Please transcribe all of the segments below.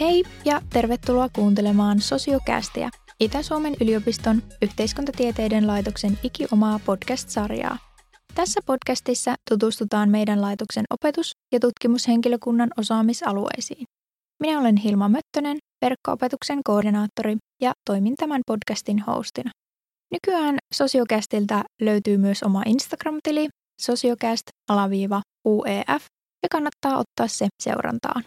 Hei ja tervetuloa kuuntelemaan Sosiokästiä, Itä-Suomen yliopiston yhteiskuntatieteiden laitoksen ikiomaa podcast-sarjaa. Tässä podcastissa tutustutaan meidän laitoksen opetus- ja tutkimushenkilökunnan osaamisalueisiin. Minä olen Hilma Möttönen, verkko-opetuksen koordinaattori ja toimin tämän podcastin hostina. Nykyään Sosiokästiltä löytyy myös oma Instagram-tili sosiocast-uef ja kannattaa ottaa se seurantaan.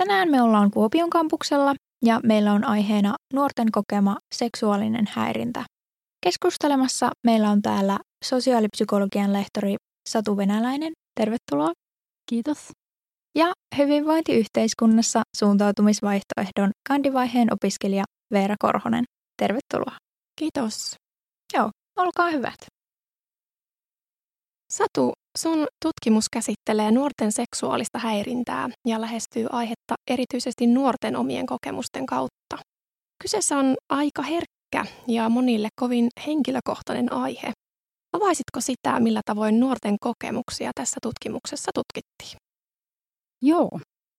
Tänään me ollaan Kuopion kampuksella ja meillä on aiheena nuorten kokema seksuaalinen häirintä. Keskustelemassa meillä on täällä sosiaalipsykologian lehtori Satu Venäläinen. Tervetuloa. Kiitos. Ja hyvinvointiyhteiskunnassa suuntautumisvaihtoehdon kandivaiheen opiskelija Veera Korhonen. Tervetuloa. Kiitos. Joo, olkaa hyvät. Satu, sun tutkimus käsittelee nuorten seksuaalista häirintää ja lähestyy aihetta erityisesti nuorten omien kokemusten kautta. Kyseessä on aika herkkä ja monille kovin henkilökohtainen aihe. Avaisitko sitä, millä tavoin nuorten kokemuksia tässä tutkimuksessa tutkittiin? Joo,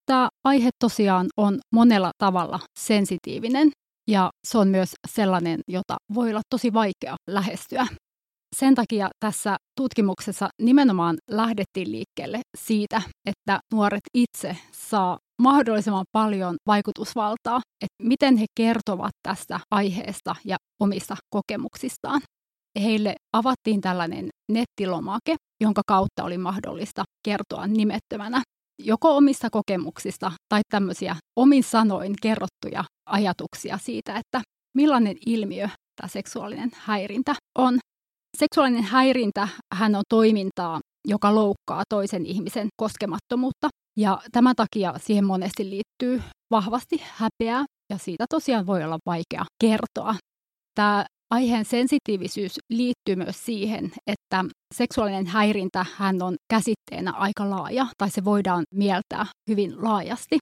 tämä aihe tosiaan on monella tavalla sensitiivinen ja se on myös sellainen, jota voi olla tosi vaikea lähestyä. Sen takia tässä tutkimuksessa nimenomaan lähdettiin liikkeelle siitä, että nuoret itse saa mahdollisimman paljon vaikutusvaltaa, että miten he kertovat tästä aiheesta ja omista kokemuksistaan. Heille avattiin tällainen nettilomake, jonka kautta oli mahdollista kertoa nimettömänä joko omista kokemuksista tai tämmöisiä omin sanoin kerrottuja ajatuksia siitä, että millainen ilmiö tämä seksuaalinen häirintä on. Seksuaalinen häirintä hän on toimintaa, joka loukkaa toisen ihmisen koskemattomuutta. Ja tämän takia siihen monesti liittyy vahvasti häpeää ja siitä tosiaan voi olla vaikea kertoa. Tämä aiheen sensitiivisyys liittyy myös siihen, että seksuaalinen häirintä hän on käsitteenä aika laaja, tai se voidaan mieltää hyvin laajasti.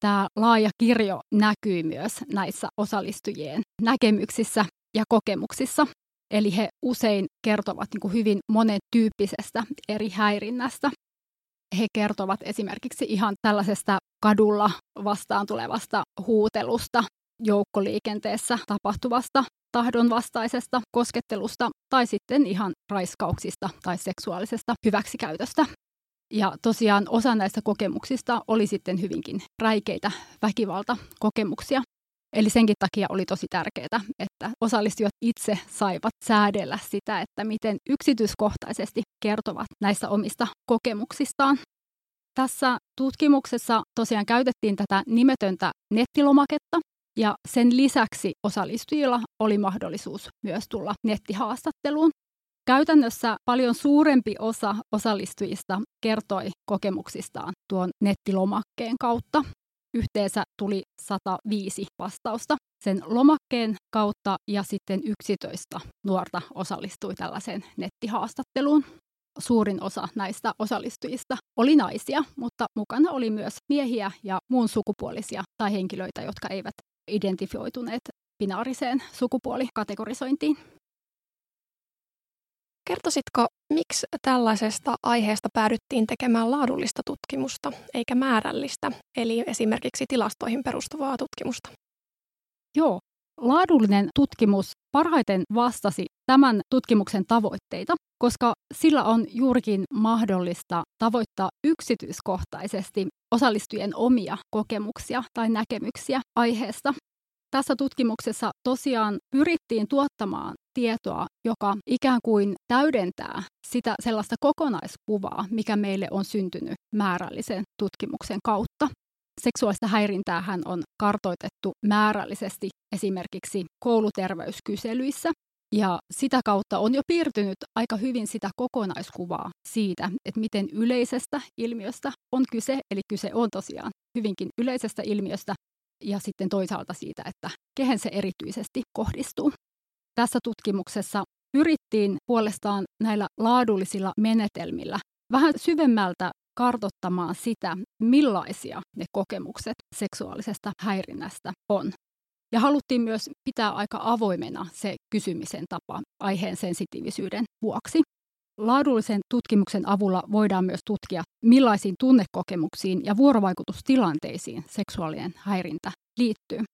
Tämä laaja kirjo näkyy myös näissä osallistujien näkemyksissä ja kokemuksissa. Eli he usein kertovat niin kuin hyvin monentyyppisestä eri häirinnästä. He kertovat esimerkiksi ihan tällaisesta kadulla vastaan tulevasta huutelusta, joukkoliikenteessä tapahtuvasta tahdonvastaisesta koskettelusta tai sitten ihan raiskauksista tai seksuaalisesta hyväksikäytöstä. Ja tosiaan osa näistä kokemuksista oli sitten hyvinkin räikeitä väkivaltakokemuksia. Eli senkin takia oli tosi tärkeää, että osallistujat itse saivat säädellä sitä, että miten yksityiskohtaisesti kertovat näistä omista kokemuksistaan. Tässä tutkimuksessa tosiaan käytettiin tätä nimetöntä nettilomaketta, ja sen lisäksi osallistujilla oli mahdollisuus myös tulla nettihaastatteluun. Käytännössä paljon suurempi osa osallistujista kertoi kokemuksistaan tuon nettilomakkeen kautta. Yhteensä tuli 105 vastausta sen lomakkeen kautta ja sitten 11 nuorta osallistui tällaiseen nettihaastatteluun. Suurin osa näistä osallistujista oli naisia, mutta mukana oli myös miehiä ja muun sukupuolisia tai henkilöitä, jotka eivät identifioituneet binaariseen sukupuolikategorisointiin. Kertoisitko, miksi tällaisesta aiheesta päädyttiin tekemään laadullista tutkimusta eikä määrällistä, eli esimerkiksi tilastoihin perustuvaa tutkimusta? Joo, laadullinen tutkimus parhaiten vastasi tämän tutkimuksen tavoitteita, koska sillä on juurikin mahdollista tavoittaa yksityiskohtaisesti osallistujien omia kokemuksia tai näkemyksiä aiheesta. Tässä tutkimuksessa tosiaan pyrittiin tuottamaan tietoa, joka ikään kuin täydentää sitä sellaista kokonaiskuvaa, mikä meille on syntynyt määrällisen tutkimuksen kautta. Seksuaalista häirintää on kartoitettu määrällisesti esimerkiksi kouluterveyskyselyissä, ja sitä kautta on jo piirtynyt aika hyvin sitä kokonaiskuvaa siitä, että miten yleisestä ilmiöstä on kyse. Eli kyse on tosiaan hyvinkin yleisestä ilmiöstä ja sitten toisaalta siitä, että kehen se erityisesti kohdistuu. Tässä tutkimuksessa pyrittiin puolestaan näillä laadullisilla menetelmillä vähän syvemmältä kartottamaan sitä, millaisia ne kokemukset seksuaalisesta häirinnästä on. Ja haluttiin myös pitää aika avoimena se kysymisen tapa aiheen sensitiivisyyden vuoksi. laadullisen tutkimuksen avulla voidaan myös tutkia, millaisiin tunnekokemuksiin ja vuorovaikutustilanteisiin seksuaalinen häirintä liittyy.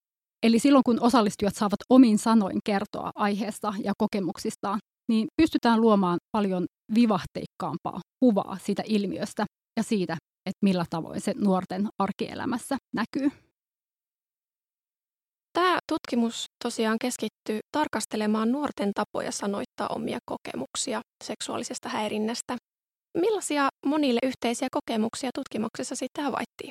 Eli silloin kun osallistujat saavat omin sanoin kertoa aiheesta ja kokemuksistaan, niin pystytään luomaan paljon vivahteikkaampaa kuvaa siitä ilmiöstä ja siitä, että millä tavoin se nuorten arkielämässä näkyy. Tämä tutkimus tosiaan keskittyy tarkastelemaan nuorten tapoja sanoittaa omia kokemuksia seksuaalisesta häirinnästä. Millaisia monille yhteisiä kokemuksia tutkimuksessa sitten havaittiin?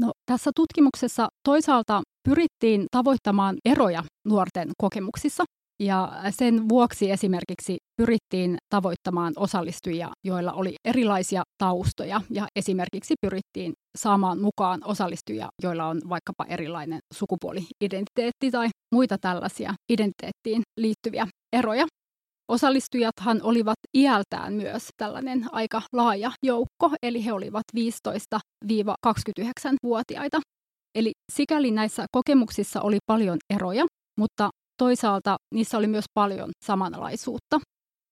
No, tässä tutkimuksessa toisaalta pyrittiin tavoittamaan eroja nuorten kokemuksissa ja sen vuoksi esimerkiksi pyrittiin tavoittamaan osallistujia, joilla oli erilaisia taustoja ja esimerkiksi pyrittiin saamaan mukaan osallistujia, joilla on vaikkapa erilainen sukupuoli-identiteetti tai muita tällaisia identiteettiin liittyviä eroja. Osallistujathan olivat iältään myös tällainen aika laaja joukko, eli he olivat 15-29-vuotiaita. Eli sikäli näissä kokemuksissa oli paljon eroja, mutta toisaalta niissä oli myös paljon samanlaisuutta.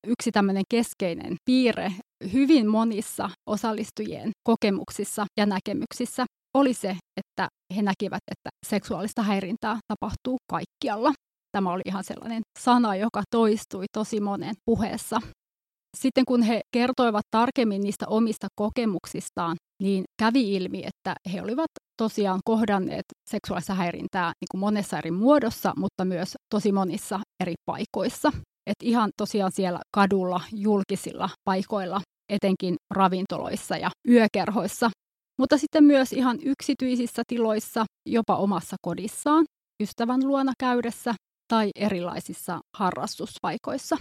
Yksi tämmöinen keskeinen piirre hyvin monissa osallistujien kokemuksissa ja näkemyksissä oli se, että he näkivät, että seksuaalista häirintää tapahtuu kaikkialla. Tämä oli ihan sellainen sana, joka toistui tosi monen puheessa. Sitten kun he kertoivat tarkemmin niistä omista kokemuksistaan, niin kävi ilmi, että he olivat tosiaan kohdanneet seksuaalista häirintää niin kuin monessa eri muodossa, mutta myös tosi monissa eri paikoissa. Et ihan tosiaan siellä kadulla, julkisilla paikoilla, etenkin ravintoloissa ja yökerhoissa, mutta sitten myös ihan yksityisissä tiloissa, jopa omassa kodissaan, ystävän luona käydessä tai erilaisissa harrastuspaikoissa.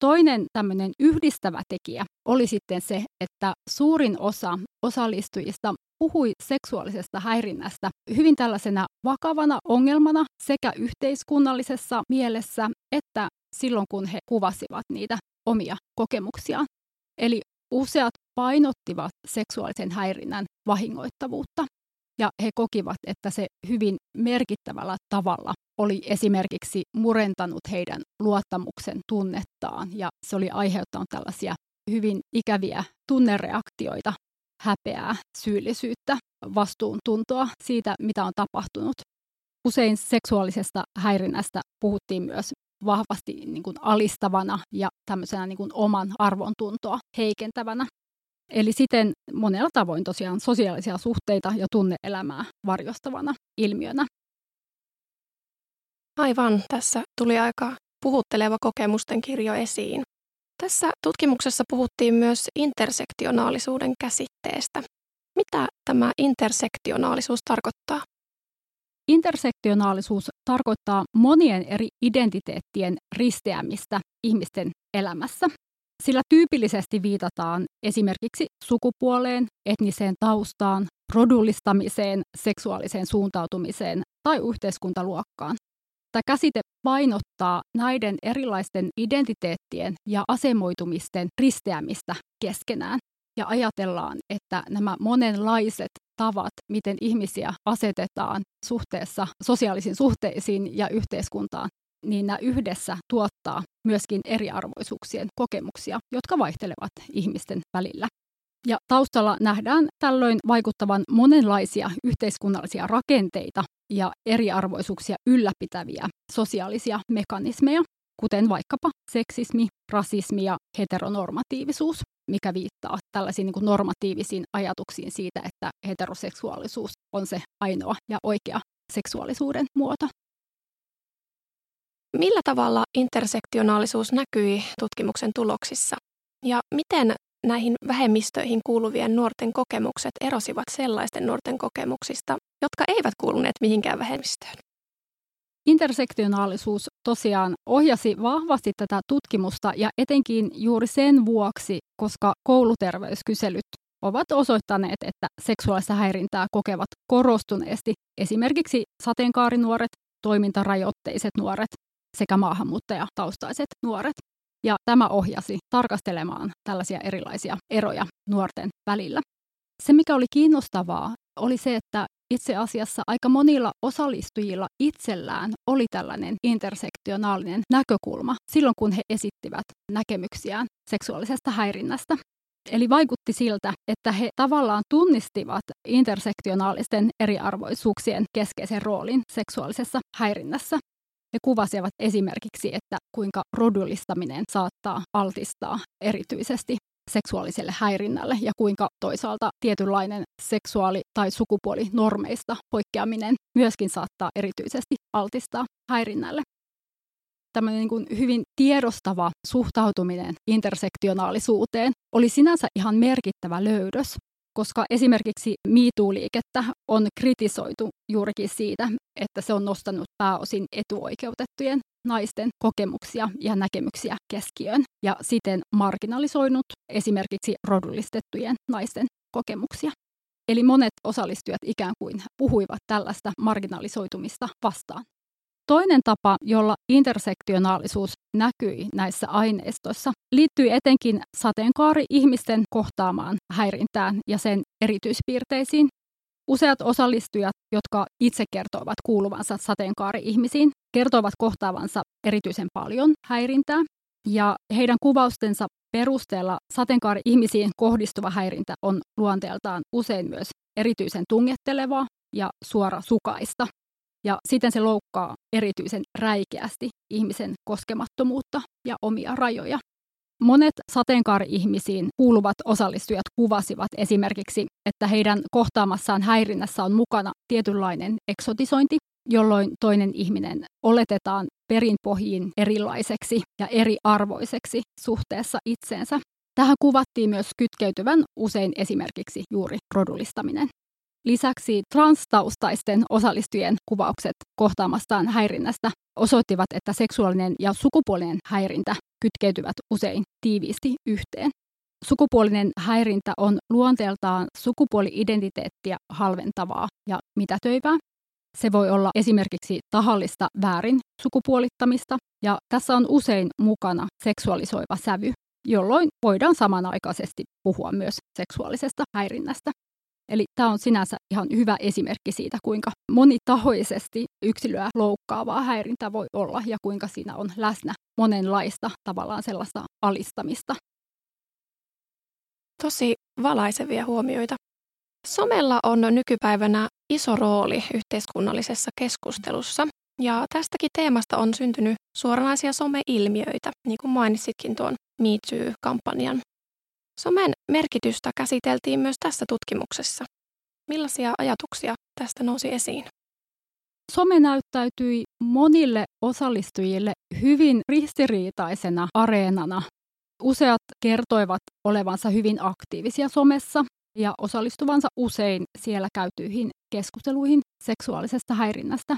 Toinen tämmöinen yhdistävä tekijä oli sitten se, että suurin osa osallistujista puhui seksuaalisesta häirinnästä hyvin tällaisena vakavana ongelmana sekä yhteiskunnallisessa mielessä että silloin, kun he kuvasivat niitä omia kokemuksiaan. Eli useat painottivat seksuaalisen häirinnän vahingoittavuutta ja he kokivat, että se hyvin merkittävällä tavalla oli esimerkiksi murentanut heidän luottamuksen tunnettaan ja se oli aiheuttanut tällaisia hyvin ikäviä tunnereaktioita, häpeää, syyllisyyttä, vastuuntuntoa siitä, mitä on tapahtunut. Usein seksuaalisesta häirinnästä puhuttiin myös vahvasti niin kuin alistavana ja tämmöisenä niin kuin oman arvon tuntoa heikentävänä. Eli siten monella tavoin tosiaan sosiaalisia suhteita ja tunneelämää varjostavana ilmiönä. Aivan, tässä tuli aika puhutteleva kokemusten kirjo esiin. Tässä tutkimuksessa puhuttiin myös intersektionaalisuuden käsitteestä. Mitä tämä intersektionaalisuus tarkoittaa? Intersektionaalisuus tarkoittaa monien eri identiteettien risteämistä ihmisten elämässä. Sillä tyypillisesti viitataan esimerkiksi sukupuoleen, etniseen taustaan, rodullistamiseen, seksuaaliseen suuntautumiseen tai yhteiskuntaluokkaan. Tämä käsite painottaa näiden erilaisten identiteettien ja asemoitumisten risteämistä keskenään. Ja ajatellaan, että nämä monenlaiset tavat, miten ihmisiä asetetaan suhteessa sosiaalisiin suhteisiin ja yhteiskuntaan, niin nämä yhdessä tuottaa myöskin eriarvoisuuksien kokemuksia, jotka vaihtelevat ihmisten välillä. Ja taustalla nähdään tällöin vaikuttavan monenlaisia yhteiskunnallisia rakenteita ja eriarvoisuuksia ylläpitäviä sosiaalisia mekanismeja, kuten vaikkapa seksismi, rasismi ja heteronormatiivisuus, mikä viittaa tällaisiin niin normatiivisiin ajatuksiin siitä, että heteroseksuaalisuus on se ainoa ja oikea seksuaalisuuden muoto. Millä tavalla intersektionaalisuus näkyi tutkimuksen tuloksissa? Ja miten näihin vähemmistöihin kuuluvien nuorten kokemukset erosivat sellaisten nuorten kokemuksista, jotka eivät kuuluneet mihinkään vähemmistöön? Intersektionaalisuus tosiaan ohjasi vahvasti tätä tutkimusta ja etenkin juuri sen vuoksi, koska kouluterveyskyselyt ovat osoittaneet, että seksuaalista häirintää kokevat korostuneesti esimerkiksi sateenkaarinuoret, toimintarajoitteiset nuoret sekä maahanmuuttajataustaiset nuoret. Ja tämä ohjasi tarkastelemaan tällaisia erilaisia eroja nuorten välillä. Se, mikä oli kiinnostavaa, oli se, että itse asiassa aika monilla osallistujilla itsellään oli tällainen intersektionaalinen näkökulma silloin, kun he esittivät näkemyksiään seksuaalisesta häirinnästä. Eli vaikutti siltä, että he tavallaan tunnistivat intersektionaalisten eriarvoisuuksien keskeisen roolin seksuaalisessa häirinnässä. He kuvasivat esimerkiksi, että kuinka rodullistaminen saattaa altistaa erityisesti seksuaaliselle häirinnälle ja kuinka toisaalta tietynlainen seksuaali- tai sukupuolinormeista poikkeaminen myöskin saattaa erityisesti altistaa häirinnälle. Tämmöinen niin kuin hyvin tiedostava suhtautuminen intersektionaalisuuteen oli sinänsä ihan merkittävä löydös, koska esimerkiksi MeToo-liikettä on kritisoitu juurikin siitä, että se on nostanut pääosin etuoikeutettujen naisten kokemuksia ja näkemyksiä keskiöön ja siten marginalisoinut esimerkiksi rodullistettujen naisten kokemuksia. Eli monet osallistujat ikään kuin puhuivat tällaista marginalisoitumista vastaan. Toinen tapa, jolla intersektionaalisuus näkyi näissä aineistoissa, liittyy etenkin sateenkaari-ihmisten kohtaamaan häirintään ja sen erityispiirteisiin. Useat osallistujat, jotka itse kertoivat kuuluvansa sateenkaari-ihmisiin, kertoivat kohtaavansa erityisen paljon häirintää, ja heidän kuvaustensa perusteella sateenkaari-ihmisiin kohdistuva häirintä on luonteeltaan usein myös erityisen tungettelevaa ja suora sukaista ja siten se loukkaa erityisen räikeästi ihmisen koskemattomuutta ja omia rajoja. Monet sateenkaari-ihmisiin kuuluvat osallistujat kuvasivat esimerkiksi, että heidän kohtaamassaan häirinnässä on mukana tietynlainen eksotisointi, jolloin toinen ihminen oletetaan perinpohjiin erilaiseksi ja eriarvoiseksi suhteessa itseensä. Tähän kuvattiin myös kytkeytyvän usein esimerkiksi juuri rodullistaminen. Lisäksi transtaustaisten osallistujien kuvaukset kohtaamastaan häirinnästä osoittivat, että seksuaalinen ja sukupuolinen häirintä kytkeytyvät usein tiiviisti yhteen. Sukupuolinen häirintä on luonteeltaan sukupuoli-identiteettiä halventavaa ja mitätöivää. Se voi olla esimerkiksi tahallista väärin sukupuolittamista, ja tässä on usein mukana seksuaalisoiva sävy, jolloin voidaan samanaikaisesti puhua myös seksuaalisesta häirinnästä. Eli tämä on sinänsä ihan hyvä esimerkki siitä, kuinka monitahoisesti yksilöä loukkaavaa häirintä voi olla ja kuinka siinä on läsnä monenlaista tavallaan sellaista alistamista. Tosi valaisevia huomioita. Somella on nykypäivänä iso rooli yhteiskunnallisessa keskustelussa ja tästäkin teemasta on syntynyt suoranaisia someilmiöitä, niin kuin mainitsitkin tuon Me Too-kampanjan Somen merkitystä käsiteltiin myös tässä tutkimuksessa. Millaisia ajatuksia tästä nousi esiin? Some näyttäytyi monille osallistujille hyvin ristiriitaisena areenana. Useat kertoivat olevansa hyvin aktiivisia somessa ja osallistuvansa usein siellä käytyihin keskusteluihin seksuaalisesta häirinnästä.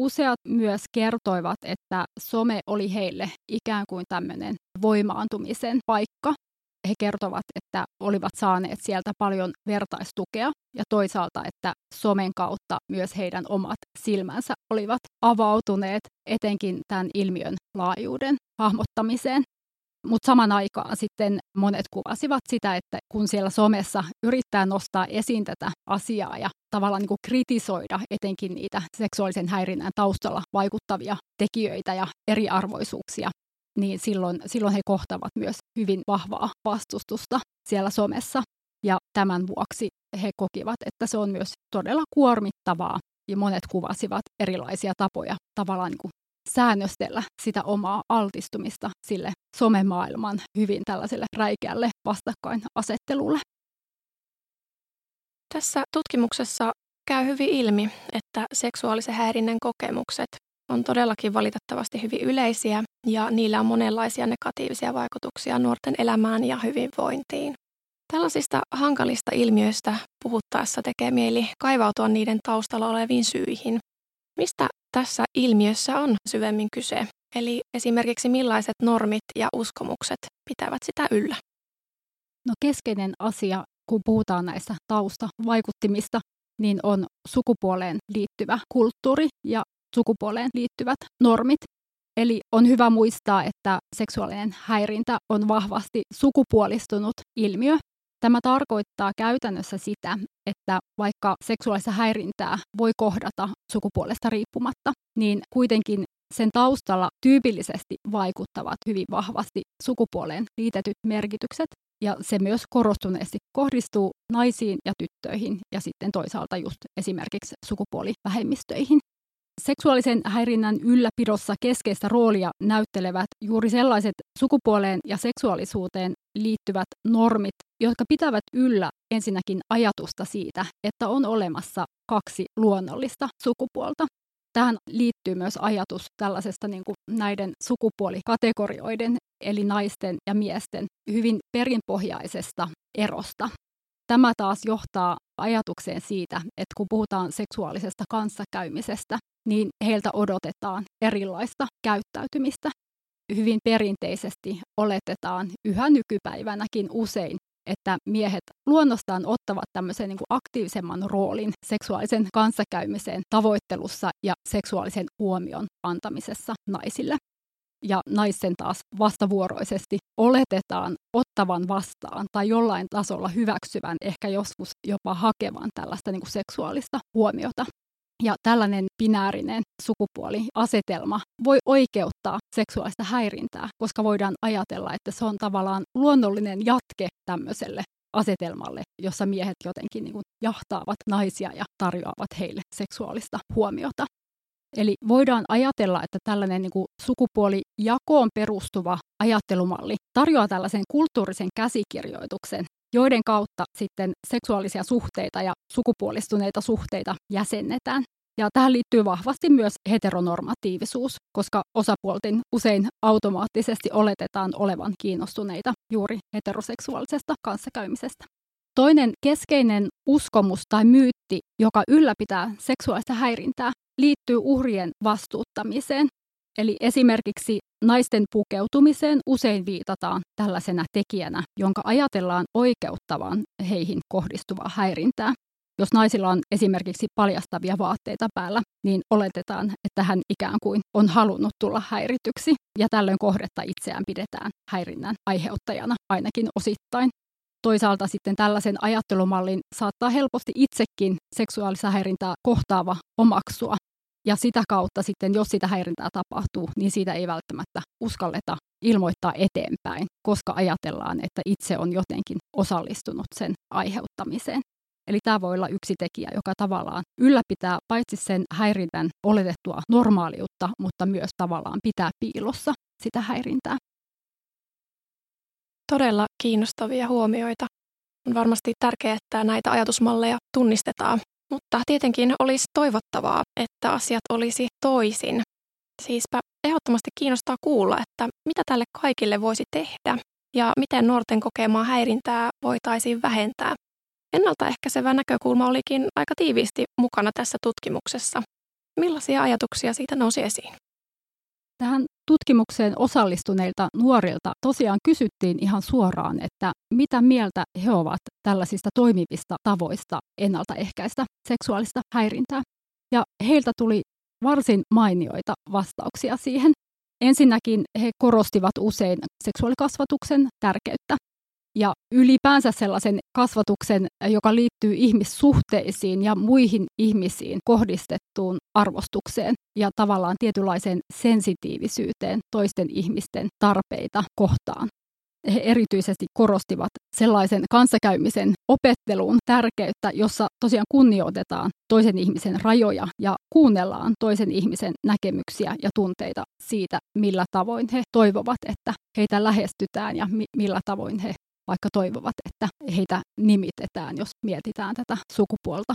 Useat myös kertoivat, että some oli heille ikään kuin tämmöinen voimaantumisen paikka he kertovat, että olivat saaneet sieltä paljon vertaistukea ja toisaalta, että somen kautta myös heidän omat silmänsä olivat avautuneet etenkin tämän ilmiön laajuuden hahmottamiseen. Mutta saman aikaan sitten monet kuvasivat sitä, että kun siellä somessa yrittää nostaa esiin tätä asiaa ja tavallaan niin kritisoida etenkin niitä seksuaalisen häirinnän taustalla vaikuttavia tekijöitä ja eriarvoisuuksia, niin silloin, silloin he kohtavat myös hyvin vahvaa vastustusta siellä somessa. Ja tämän vuoksi he kokivat, että se on myös todella kuormittavaa. Ja monet kuvasivat erilaisia tapoja tavallaan niin kuin säännöstellä sitä omaa altistumista sille somemaailman hyvin tällaiselle räikeälle vastakkainasettelulle. Tässä tutkimuksessa käy hyvin ilmi, että seksuaalisen häirinnän kokemukset on todellakin valitettavasti hyvin yleisiä ja niillä on monenlaisia negatiivisia vaikutuksia nuorten elämään ja hyvinvointiin. Tällaisista hankalista ilmiöistä puhuttaessa tekee mieli kaivautua niiden taustalla oleviin syihin. Mistä tässä ilmiössä on syvemmin kyse? Eli esimerkiksi millaiset normit ja uskomukset pitävät sitä yllä? No keskeinen asia, kun puhutaan näistä taustavaikuttimista, niin on sukupuoleen liittyvä kulttuuri ja sukupuoleen liittyvät normit. Eli on hyvä muistaa, että seksuaalinen häirintä on vahvasti sukupuolistunut ilmiö. Tämä tarkoittaa käytännössä sitä, että vaikka seksuaalista häirintää voi kohdata sukupuolesta riippumatta, niin kuitenkin sen taustalla tyypillisesti vaikuttavat hyvin vahvasti sukupuoleen liitetyt merkitykset, ja se myös korostuneesti kohdistuu naisiin ja tyttöihin ja sitten toisaalta just esimerkiksi sukupuolivähemmistöihin. Seksuaalisen häirinnän ylläpidossa keskeistä roolia näyttelevät juuri sellaiset sukupuoleen ja seksuaalisuuteen liittyvät normit, jotka pitävät yllä ensinnäkin ajatusta siitä, että on olemassa kaksi luonnollista sukupuolta. Tähän liittyy myös ajatus tällaisesta niin kuin näiden sukupuolikategorioiden, eli naisten ja miesten, hyvin perinpohjaisesta erosta. Tämä taas johtaa ajatukseen siitä, että kun puhutaan seksuaalisesta kanssakäymisestä, niin heiltä odotetaan erilaista käyttäytymistä. Hyvin perinteisesti oletetaan yhä nykypäivänäkin usein, että miehet luonnostaan ottavat tämmöisen niin kuin aktiivisemman roolin seksuaalisen kanssakäymiseen tavoittelussa ja seksuaalisen huomion antamisessa naisille. Ja naisten taas vastavuoroisesti oletetaan ottavan vastaan tai jollain tasolla hyväksyvän, ehkä joskus jopa hakevan tällaista niin kuin seksuaalista huomiota. Ja tällainen binäärinen sukupuoliasetelma voi oikeuttaa seksuaalista häirintää, koska voidaan ajatella, että se on tavallaan luonnollinen jatke tämmöiselle asetelmalle, jossa miehet jotenkin niin kuin jahtaavat naisia ja tarjoavat heille seksuaalista huomiota. Eli voidaan ajatella, että tällainen niin kuin sukupuolijakoon perustuva ajattelumalli tarjoaa tällaisen kulttuurisen käsikirjoituksen, joiden kautta sitten seksuaalisia suhteita ja sukupuolistuneita suhteita jäsennetään. Ja tähän liittyy vahvasti myös heteronormatiivisuus, koska osapuolten usein automaattisesti oletetaan olevan kiinnostuneita juuri heteroseksuaalisesta kanssakäymisestä. Toinen keskeinen uskomus tai myytti, joka ylläpitää seksuaalista häirintää, liittyy uhrien vastuuttamiseen. Eli esimerkiksi naisten pukeutumiseen usein viitataan tällaisena tekijänä, jonka ajatellaan oikeuttavan heihin kohdistuvaa häirintää. Jos naisilla on esimerkiksi paljastavia vaatteita päällä, niin oletetaan, että hän ikään kuin on halunnut tulla häirityksi, ja tällöin kohdetta itseään pidetään häirinnän aiheuttajana ainakin osittain. Toisaalta sitten tällaisen ajattelumallin saattaa helposti itsekin seksuaalista häirintää kohtaava omaksua. Ja sitä kautta sitten, jos sitä häirintää tapahtuu, niin siitä ei välttämättä uskalleta ilmoittaa eteenpäin, koska ajatellaan, että itse on jotenkin osallistunut sen aiheuttamiseen. Eli tämä voi olla yksi tekijä, joka tavallaan ylläpitää paitsi sen häirinnän oletettua normaaliutta, mutta myös tavallaan pitää piilossa sitä häirintää. Todella kiinnostavia huomioita. On varmasti tärkeää, että näitä ajatusmalleja tunnistetaan, mutta tietenkin olisi toivottavaa, että asiat olisi toisin. Siispä ehdottomasti kiinnostaa kuulla, että mitä tälle kaikille voisi tehdä ja miten nuorten kokemaa häirintää voitaisiin vähentää. Ennaltaehkäisevä näkökulma olikin aika tiiviisti mukana tässä tutkimuksessa. Millaisia ajatuksia siitä nousi esiin? Tähän tutkimukseen osallistuneilta nuorilta tosiaan kysyttiin ihan suoraan, että mitä mieltä he ovat tällaisista toimivista tavoista ennaltaehkäistä seksuaalista häirintää. Ja heiltä tuli varsin mainioita vastauksia siihen. Ensinnäkin he korostivat usein seksuaalikasvatuksen tärkeyttä ja ylipäänsä sellaisen kasvatuksen, joka liittyy ihmissuhteisiin ja muihin ihmisiin kohdistettuun arvostukseen ja tavallaan tietynlaiseen sensitiivisyyteen toisten ihmisten tarpeita kohtaan. He erityisesti korostivat sellaisen kanssakäymisen opettelun tärkeyttä, jossa tosiaan kunnioitetaan toisen ihmisen rajoja ja kuunnellaan toisen ihmisen näkemyksiä ja tunteita siitä, millä tavoin he toivovat, että heitä lähestytään ja mi- millä tavoin he vaikka toivovat, että heitä nimitetään, jos mietitään tätä sukupuolta.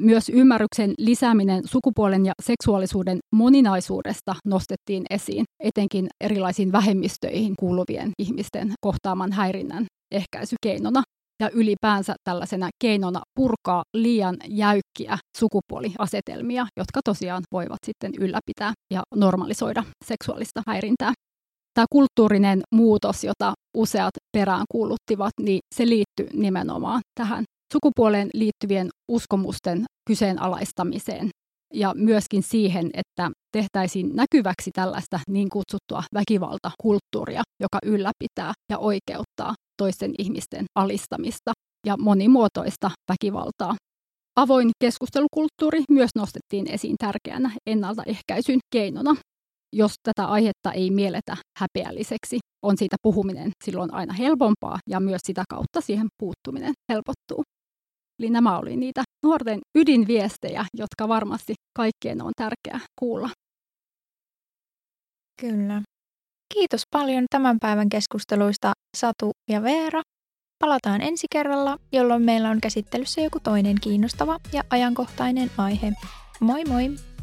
Myös ymmärryksen lisääminen sukupuolen ja seksuaalisuuden moninaisuudesta nostettiin esiin, etenkin erilaisiin vähemmistöihin kuuluvien ihmisten kohtaaman häirinnän ehkäisykeinona ja ylipäänsä tällaisena keinona purkaa liian jäykkiä sukupuoliasetelmia, jotka tosiaan voivat sitten ylläpitää ja normalisoida seksuaalista häirintää tämä kulttuurinen muutos, jota useat peräänkuuluttivat, niin se liittyy nimenomaan tähän sukupuoleen liittyvien uskomusten kyseenalaistamiseen ja myöskin siihen, että tehtäisiin näkyväksi tällaista niin kutsuttua väkivaltakulttuuria, joka ylläpitää ja oikeuttaa toisten ihmisten alistamista ja monimuotoista väkivaltaa. Avoin keskustelukulttuuri myös nostettiin esiin tärkeänä ennaltaehkäisyn keinona. Jos tätä aihetta ei mielletä häpeälliseksi, on siitä puhuminen silloin aina helpompaa ja myös sitä kautta siihen puuttuminen helpottuu. Eli nämä oli niitä nuorten ydinviestejä, jotka varmasti kaikkien on tärkeää kuulla. Kyllä. Kiitos paljon tämän päivän keskusteluista Satu ja Veera. Palataan ensi kerralla, jolloin meillä on käsittelyssä joku toinen kiinnostava ja ajankohtainen aihe. Moi moi!